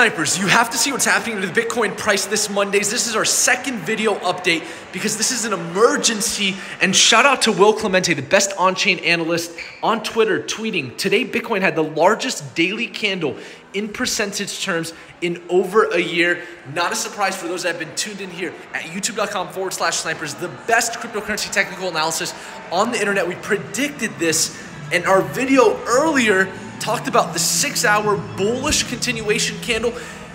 Snipers, you have to see what's happening to the Bitcoin price this Mondays. This is our second video update because this is an emergency. And shout out to Will Clemente, the best on chain analyst on Twitter, tweeting today Bitcoin had the largest daily candle in percentage terms in over a year. Not a surprise for those that have been tuned in here at youtube.com forward slash snipers, the best cryptocurrency technical analysis on the internet. We predicted this in our video earlier talked about the six hour bullish continuation candle.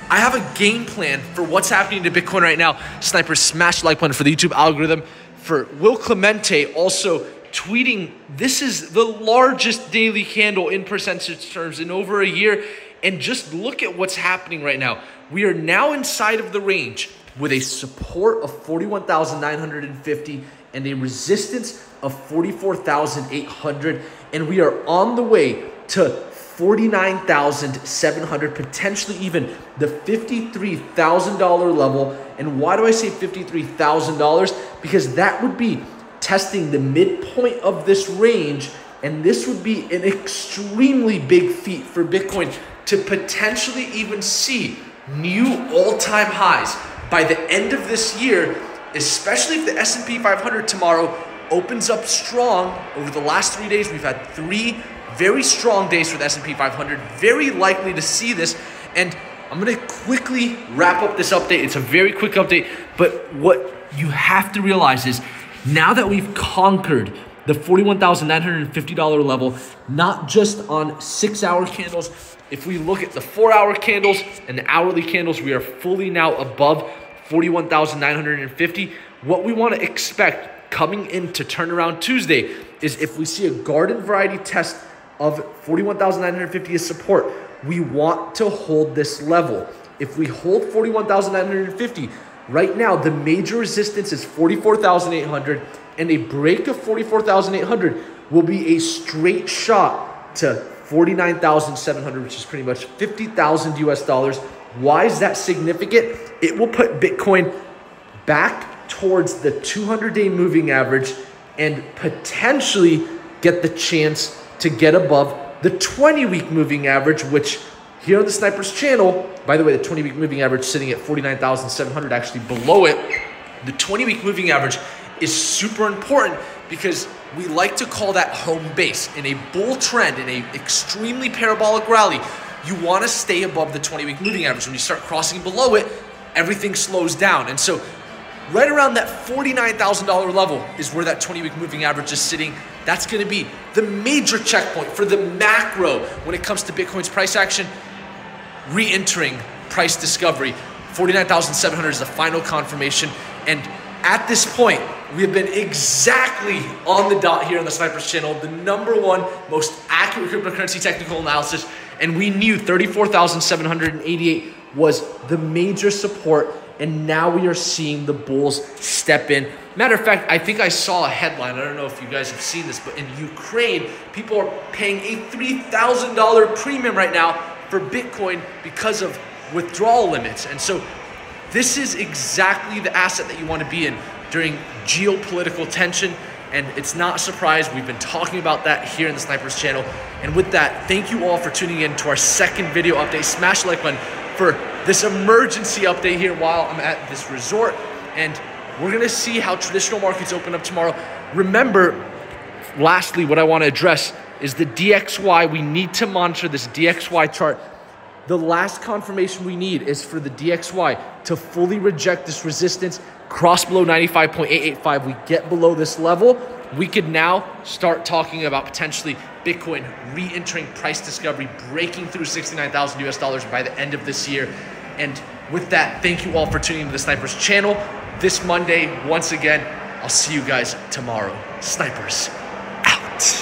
I have a game plan for what's happening to Bitcoin right now. Sniper smash like button for the YouTube algorithm. For Will Clemente also tweeting, this is the largest daily candle in percentage terms in over a year. And just look at what's happening right now. We are now inside of the range with a support of 41,950 and a resistance of 44,800. And we are on the way to 49,700, potentially even the $53,000 level. And why do I say $53,000? Because that would be testing the midpoint of this range. And this would be an extremely big feat for Bitcoin to potentially even see new all-time highs by the end of this year, especially if the S&P 500 tomorrow opens up strong. Over the last 3 days, we've had 3 very strong days for the S&P 500. Very likely to see this. And I'm going to quickly wrap up this update. It's a very quick update, but what you have to realize is now that we've conquered the $41,950 level, not just on six hour candles, if we look at the four hour candles and the hourly candles, we are fully now above 41,950. What we want to expect coming into turnaround Tuesday is if we see a garden variety test of 41,950 is support. We want to hold this level. If we hold 41,950, right now the major resistance is 44,800 and a break of 44,800 will be a straight shot to 49,700, which is pretty much 50,000 US dollars. Why is that significant? It will put Bitcoin back towards the 200 day moving average and potentially get the chance to get above the 20 week moving average, which here on the Snipers channel, by the way, the 20 week moving average sitting at 49,700, actually below it. The 20 week moving average is super important because we like to call that home base. In a bull trend, in a extremely parabolic rally, you want to stay above the 20 week moving average. When you start crossing below it, everything slows down. And so right around that $49,000 level is where that 20 week moving average is sitting. That's gonna be the major checkpoint for the macro when it comes to Bitcoin's price action, re entering price discovery. 49,700 is the final confirmation. And at this point, we have been exactly on the dot here on the Snipers channel, the number one most accurate cryptocurrency technical analysis. And we knew 34,788 was the major support and now we are seeing the Bulls step in. Matter of fact, I think I saw a headline. I don't know if you guys have seen this, but in Ukraine, people are paying a $3,000 premium right now for Bitcoin because of withdrawal limits. And so, this is exactly the asset that you want to be in during geopolitical tension. And it's not a surprise. We've been talking about that here in the Snipers channel. And with that, thank you all for tuning in to our second video update. Smash the like button for this emergency update here while I'm at this resort. And we're gonna see how traditional markets open up tomorrow. Remember, lastly, what I wanna address is the DXY. We need to monitor this DXY chart. The last confirmation we need is for the DXY to fully reject this resistance, cross below 95.885. We get below this level, we could now start talking about potentially Bitcoin re-entering price discovery, breaking through 69,000 US dollars by the end of this year. And with that, thank you all for tuning into the Snipers channel this Monday. Once again, I'll see you guys tomorrow. Snipers.